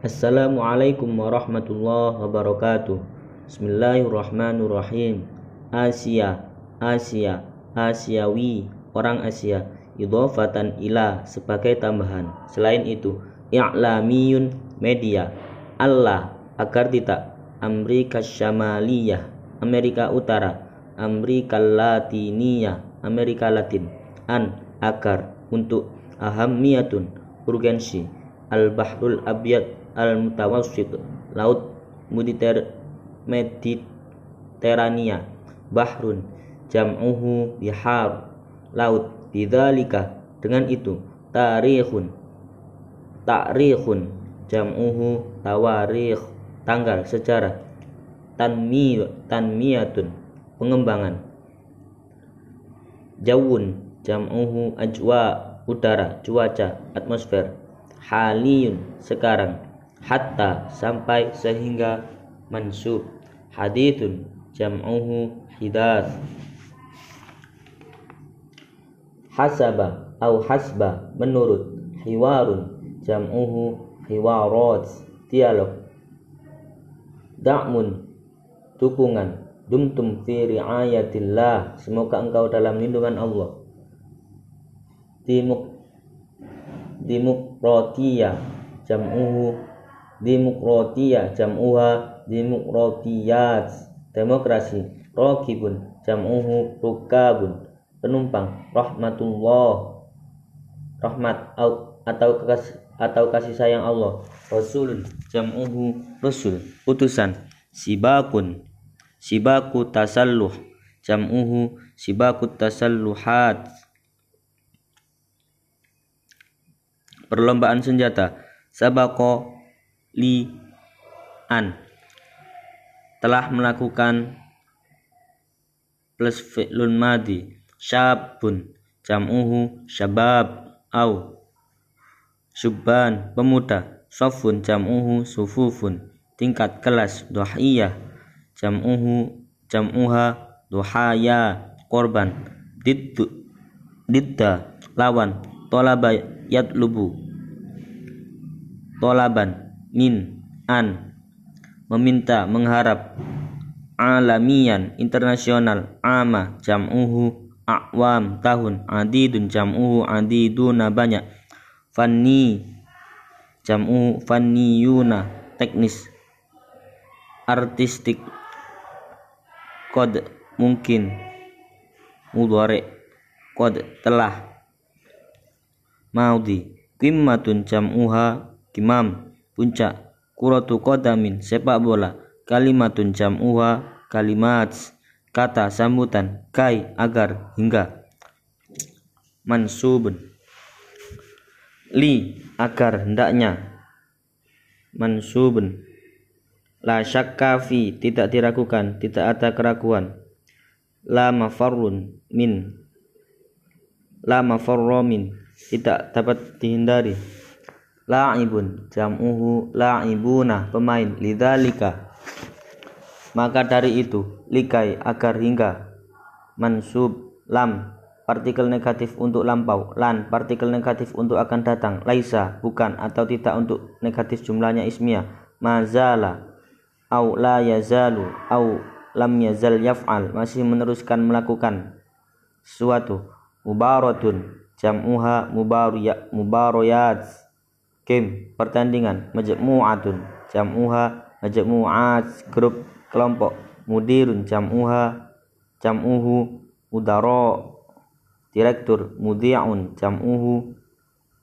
Assalamualaikum warahmatullahi wabarakatuh. Bismillahirrahmanirrahim. Asia, Asia, Asiawi, orang Asia. Idhofatan ila sebagai tambahan. Selain itu, i'lamiyun media. Allah agar tidak Amerika Syamaliyah, Amerika Utara, Amerika Latiniyah, Amerika Latin. An agar untuk ahamiyatun urgensi al-bahrul abyad al-mutawassit laut Mediter Mediterania bahrun jam'uhu bihar laut bidzalika. Dengan itu tarikhun tarikhun jam'uhu tawarikh tanggal sejarah tanmi tanmiyatun pengembangan. Jawun jam'uhu ajwa udara cuaca atmosfer. Haliyun sekarang hatta sampai sehingga mansub. Hadithun jam'uhu hidath hasaba au hasba menurut hiwarun jam'uhu hiwarat dialog. Da'mun dukungan. Dumtum fi riayatillah. Semoga engkau dalam lindungan Allah. Dimuk dimukrotia jam'uhu dimukrotia jam'uha dimukrotiyat demokrasi rokibun jam'uhu rukabun. Penumpang rahmatullah. Rahmat atau kasih atau kasih sayang Allah. Rasulun jam'uhu rasul. Utusan sibakun. Sibaku tasalluh. Jam'uhu sibaku tasalluhat. Perlombaan senjata. Sabako li an telah melakukan plus fi'lun madi syabun jam'uhu syabab au subban pemuda sofun jam'uhu sufufun tingkat kelas dohiyah jam'uhu jam'uha dohaya korban diddu didda lawan tolaba yatlubu tolaban min an meminta mengharap alamian internasional ama jam'uhu awam tahun adidun jam'uhu adiduna banyak fanni jam'u fanniyuna teknis artistik kod mungkin mudhari kod telah maudi qimmatun jam'uha kimam puncak. Kuratu kodamin sepak bola. Kalimatun jam'uha kalimat kata sambutan kai agar hingga. Mansubun. Li agar hendaknya. Mansubun. La syakka fi tidak diragukan tidak ada keraguan. La mafarrun min. La mafarra min tidak dapat dihindari la'ibun jam'uhu la'ibuna pemain. Lidzalika maka dari itu likai agar hingga mansub lam partikel negatif untuk lampau. Lan partikel negatif untuk akan datang. Laisa bukan atau tidak untuk negatif jumlahnya ismiyah mazala au la yazalu au lam yazal yaf'al. Masih meneruskan melakukan sesuatu. Mubaratun jam'uha mubariya mubariyat game pertandingan majmu'atun jam'uha majmu'at grup kelompok mudirun jam'uha jam'uhu mudaro direktur mudhi'un jam'uhu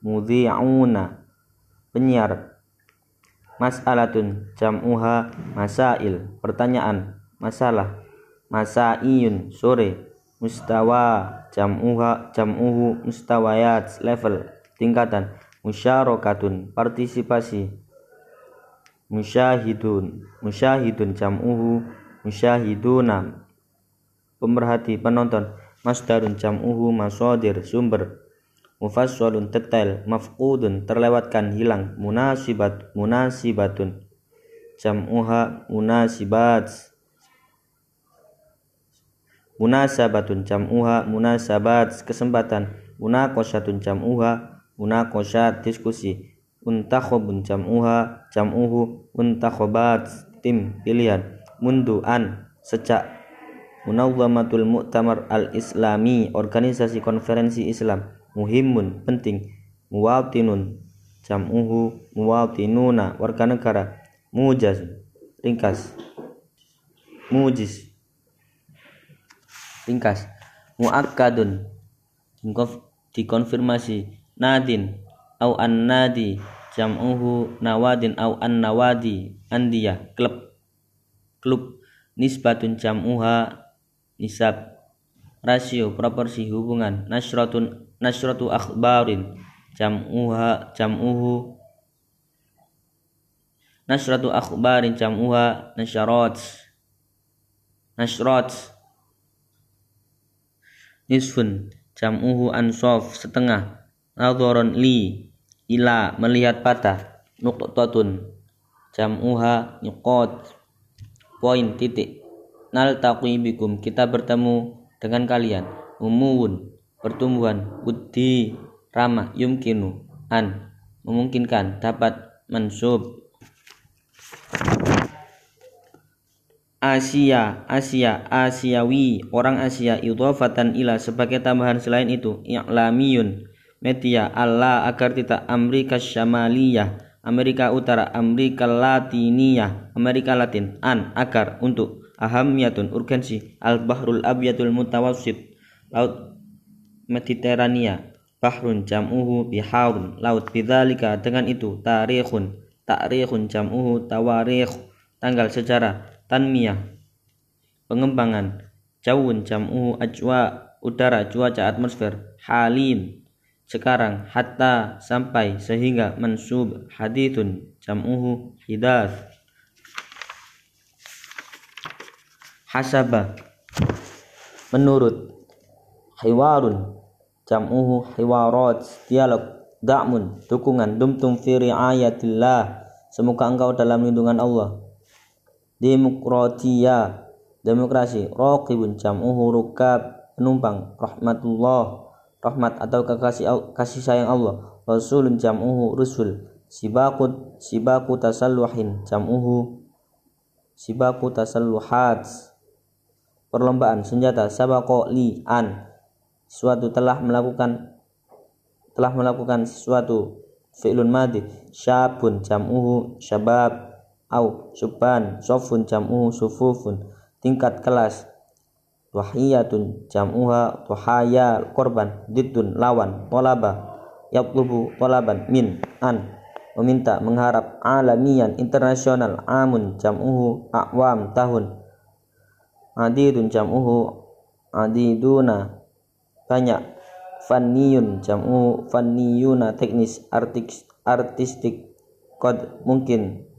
mudhi'una penyiar mas'alatun jam'uha masail pertanyaan masalah masaiyun sore mustawa jam'uha jam'uhu mustawayat level tingkatan musyarakatun partisipasi. Musyahidun musyahidun jam'uhu musyahiduna. Pemerhati penonton. Masdarun jam'uhu masodir sumber. Mufassalun detail. Mafqudun terlewatkan hilang. Munasibat munasibatun. Jam'uha munasibat. Munasabatun jam'uha munasabat. Kesempatan. Munaqasyatun jam'uha munaqasyat diskusi. Muntakhobun jam'uha jam'uhu muntakhobat tim pilihan. Mundu an sejak Munawwamatul Mu'tamar Al-Islami organisasi konferensi Islam. Muhimun penting. Muwatinun jam'uhu muwatinuna warga negara. Mujaz ringkas. Mujiz ringkas. Muakkadun dikonfirmasi nadin au an nadi jam'uhu nawadin au an nawadi andiya klub. Klub nisbatun jam'uha nisab rasio proporsi hubungan nasratun nasratu akhbarin jam'uha jam'uhu nasratu akhbarin jam'uha nasyarat nasyarat nisfun jam'uhu ansof setengah nadharon li ila melihat patah nuqtatun jam'uha nyuqat poin titik. Nal bikum kita bertemu dengan kalian. Umuun pertumbuhan budi ramah yumkinu an memungkinkan dapat mansub Asia, Asia, Asiawi, orang Asia idhofatan ila sebagai tambahan selain itu i'lamiyun media Allah agar tidak Amerika Syamaliyah, Amerika Utara, Amerika Latiniyah, Amerika Latin an agar untuk ahamiyatun urgensi al-bahrul abyatul mutawassit laut Mediterania bahrun jam'uhu biharun laut bidzalika dengan itu tarikhun tarikhun jam'uhu tawarikh tanggal sejarah tanmiyah pengembangan jauhun jam'uhu ajwa udara cuaca atmosfer halin sekarang hatta sampai sehingga mansub hadithun jam'uhu hidath hasaba. Menurut hiwarun jam'uhu hiwarat dialog da'mun dukungan dumtum fi riayatillah. Semoga engkau dalam lindungan Allah. Demokratia. Demokrasi. Raqibun jam'uhu rukab penumpang rahmatullah rahmat atau kekasih kasih sayang Allah. Rasulun jam'uhu rusul. Sibakut sibaku tasalluhin. Jam'uhu sibaku tasalluhat. Perlombaan senjata. Sabako li an. Suatu telah melakukan telah melakukan sesuatu. Fi'lun madhi. Syabun jam'uhu syabab. Au syuban sofun jam'uhu sufufun. Tingkat kelas wahiyatun jam'uha tuhaya korban ditun lawan tolaba yatlubu tolaban min an. Meminta mengharap alamian internasional amun jam'uhu awam tahun. Adidun jam'uhu adiduna banyak faniyun jam'u faniyuna teknis artik, artistik kod mungkin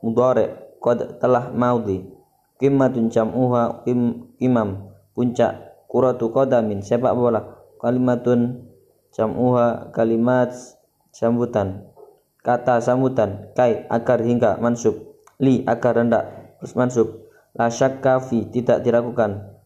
mudore kod telah maudi kimatun jam'uha kim, imam puncak kuratu kodamin sepak bola. Kalimatun jam'uha kalimat sambutan. Kata sambutan. Kai agar hingga mansub. Li agar rendah terus mansub. La syakka tidak diragukan.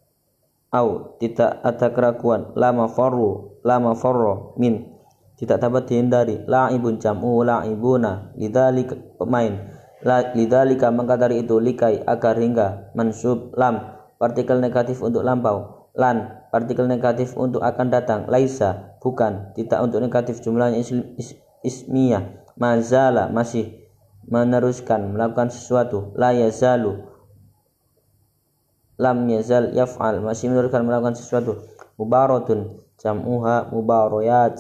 Au tidak ada keraguan. Lama farru lama farro min. Tidak dapat dihindari. La'ibun jam'u la'ibuna. Lidzalika pemain la, lidzalika maka dari itu likai agar hingga mansub lam partikel negatif untuk lampau lan partikel negatif untuk akan datang laisa bukan tidak untuk negatif jumlahnya is, is, ismiyah mazala masih meneruskan melakukan sesuatu la yazalu lam yazal yaf'al masih meneruskan melakukan sesuatu mubaratun jam'uha mubarayat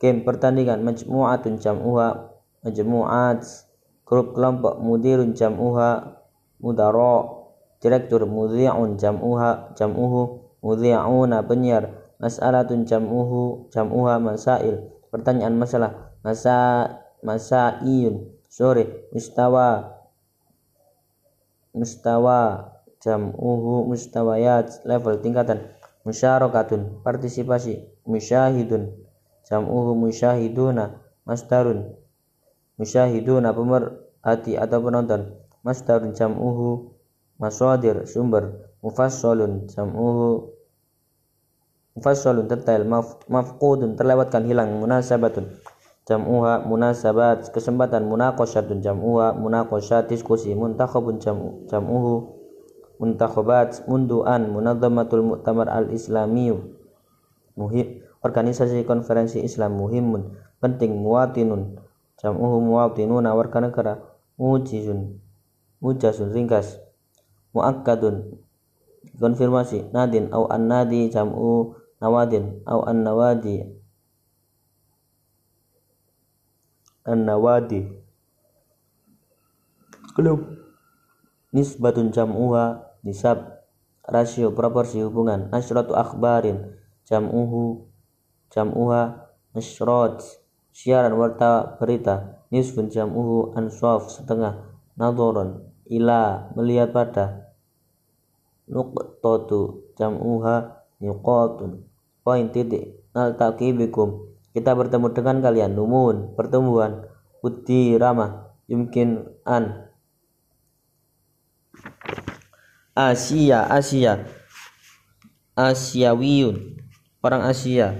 game pertandingan majmu'atun jam'uha majmu'at grup kelompok mudirun jam'uha mudaro direktur mudhi'un jam'uha jam'uhu mudhi'una penyiar mas'alatun jam'uhu jam'uha masail. Pertanyaan masalah masa masaiyun. Sore mustawa mustawa jam'uhu mustawayat level tingkatan. Musyarakatun partisipasi. Musyahidun jam'uhu musyahiduna masdarun musyahiduna pemerhati atau penonton. Masdarun jam'uhu masadir sumber. Mufassalun jam'uhu mufassalun detail maf, mafqudun terlewatkan hilang. Munasabatun jam'uha munasabat. Kesempatan munaqasyatun jam'uha munaqasyat diskusi muntakhabun jam, jam'uhu muntakhabat munduan munadzamatul mu'tamar al-islamiyu. Muhim organisasi konferensi Islam muhimun. Penting muwatinun jam'uhu muwatinuna warga negara. Mujizun. Mujasun ringkas. Muakkadun. Konfirmasi. Nadin au an nadi jam'u nawadin au an nawadi an-nawadi. Klub. Nisbatun jam'uha nisab rasio proporsi hubungan. Nasratu akhbarin jam'uhu jam'uha nasrat siaran warta berita nisbun jam'uhu answaf setengah nadhoron ila melihat pada nuqtatu jam'uha nyuqatun poin titik naltaqibikum kita bertemu dengan kalian numun pertemuan putih ramah yumkin an. Asia Asia. Asiawiyun orang Asia.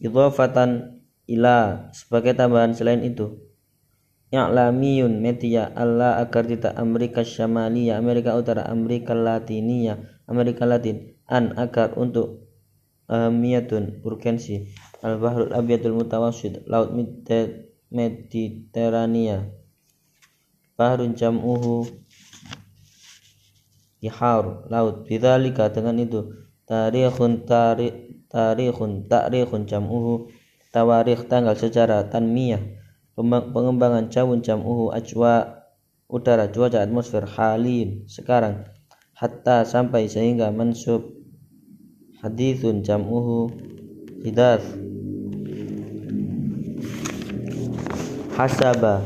Idhofatan ila sebagai tambahan selain itu. Ya'lamiyun media Allah agar tidak Amerika Syamalia Amerika Utara Amerika Latinia Amerika Latin. An agar untuk ahamiyatun urgensi. Al-bahrul abyadul mutawassid laut Mediterania. Bahrun jam'uhu ihar laut. Bidzalika dengan itu tarikhun tarikh tarikhun tarikhun jam'uhu tawarikh tanggal sejarah tanmiyah pengembangan jawun jam'uhu ajwa udara cuaca atmosfer halin sekarang hatta sampai sehingga mansub hadithun jam'uhu hidath. Hasaba.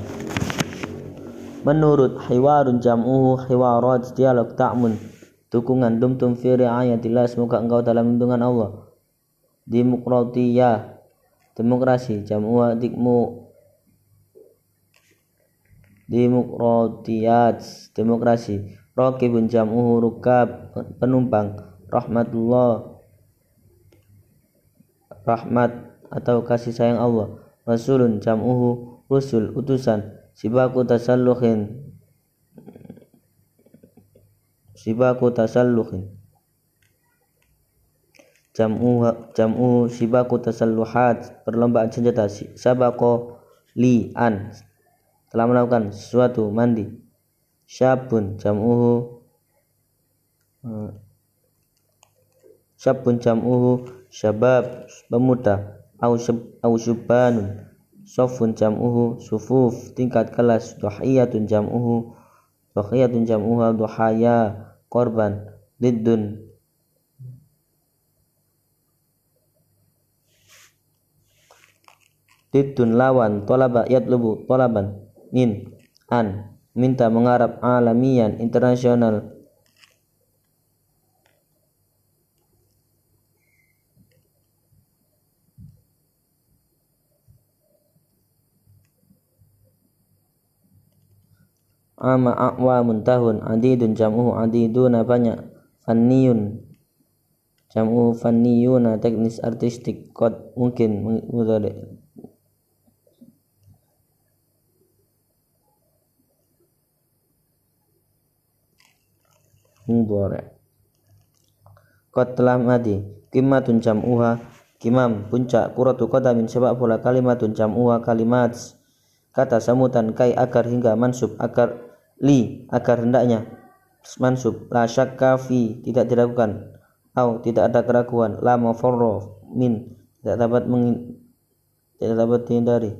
Menurut hiwarun jam'uhu hiwarat dialog ta'mun dukungan dumtum fi riayatillah semoga engkau dalam lindungan Allah. Demokratiyah demokrasi jam'uha dikmu demokratiyat demokrasi. Rokibun jam'uhu rukab penumpang. Rahmatullah. Rahmat atau kasih sayang Allah. Rasulun jam'uhu rusul utusan. Sibaku tasalluhin. Sibaku tasalluhin jam'u jam'u sibaku tasalluhat perlombaan senjata sabako li an telah melakukan sesuatu mandi. Syabun jam'uhu eh, syabun jam'uhu syabab pemuda. Au au sofun jam'uhu sufuf tingkat kelas duhiyatun jam'uhu duhiyatun jam'uha duhaya korban lidun Lidun lawan tolaba yatlubu tolaban. Min an minta mengharap alamian internasional. Ama a'wamun tahun adidun jam'uhu adiduna banyak. Fanniyun jam'u fanniyuna teknis artistik. Kot mungkin mudhari mudhari. Kot telah mati kimatun jam'uha kimam puncak kuratu qadamin sepak bola kalimatun jam'uha kalimat kata samutan kai agar hingga mansub agar li agar hendaknya mansub. La syakka tidak diragukan. Au tidak ada keraguan. La mafarro min tidak dapat mengin, tidak dapat dihindari.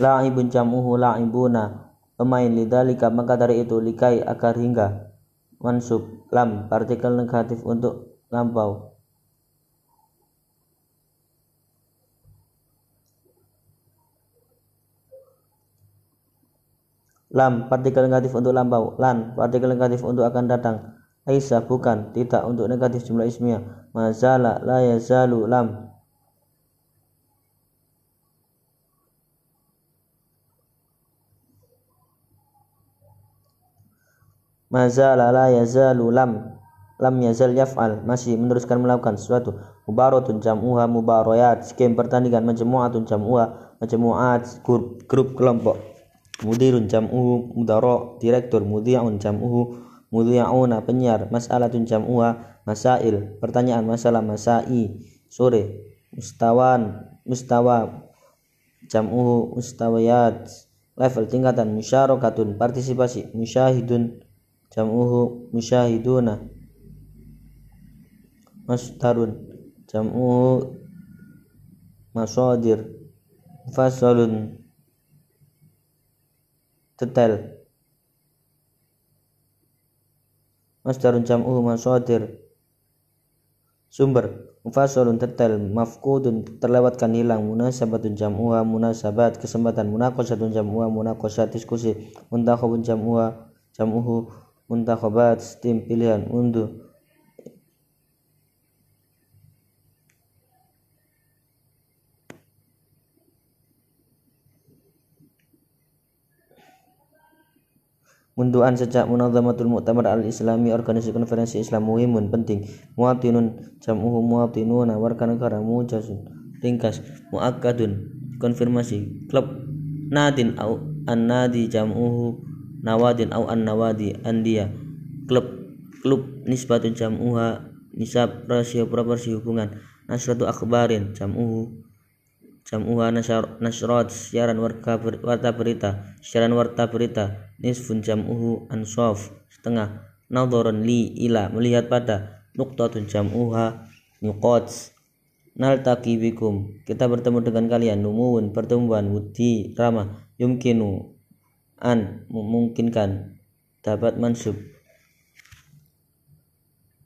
La'ibun jam'uhu la'ibuna pemain lidalika maka dari itu likai agar hingga mansub lam partikel negatif untuk lampau lam partikel negatif untuk lampau lan partikel negatif untuk akan datang. Aisyah bukan tidak untuk negatif jumlah ismiyah. Mazala la yazalu lam mazala la yazalu lam. Lam yazal yaf'al. Masih meneruskan melakukan sesuatu. Mubaratun jam'uha mubarayat. Skem pertandingan. Majmu'atun jam'uha. Majmu'at grup, grup kelompok. Mudirun jam'uhu mudara. Direktur mudhi'un jam'uhu mudhi'una penyiar. Mas'alatun jam'uha masail. Pertanyaan masalah masai. Sore. Mustawan mustawa. Jam'uhu mustawayat level tingkatan. Musyarakatun. Partisipasi. Musyahidun jam'uhu musyahiduna. Masdarun jam'uhu masadir fasalun tetel. Masdarun jam'uhu masadir sumber. Mufasalun tetel. Mafkudun terlewatkan hilang. Munasabatun jam'uha. Munasabat. Kesempatan munaqasatun jam'uha. Munaqasat diskusi. Muntakhabun jam'uha. Jam'uhu muntakhabat tim pilihan undu Munduan sejak Munazamatul Mu'tamar al-Islami organisasi konferensi Islam muhimun penting. Muatinun jam'uhu muatinuna warga negara mujasun ringkas. Muakkadun konfirmasi. Klub nadin au an-nadi jam'uhu nawadin au an-nawadi andia klub klub nisbatun jam'uha nisab rasio proporsi hubungan. Nasratu akhbarin jam'uhu jam'uha nasrat siaran warta berita siaran warta berita. Nisfun jam'uhu ansof setengah. Nadharan li ila melihat pada nuqtatun jam'uha nuqats. Naltaqi bikum kita bertemu dengan kalian. Numuun pertemuan wudi ramah. Yumkinu an memungkinkan dapat mansub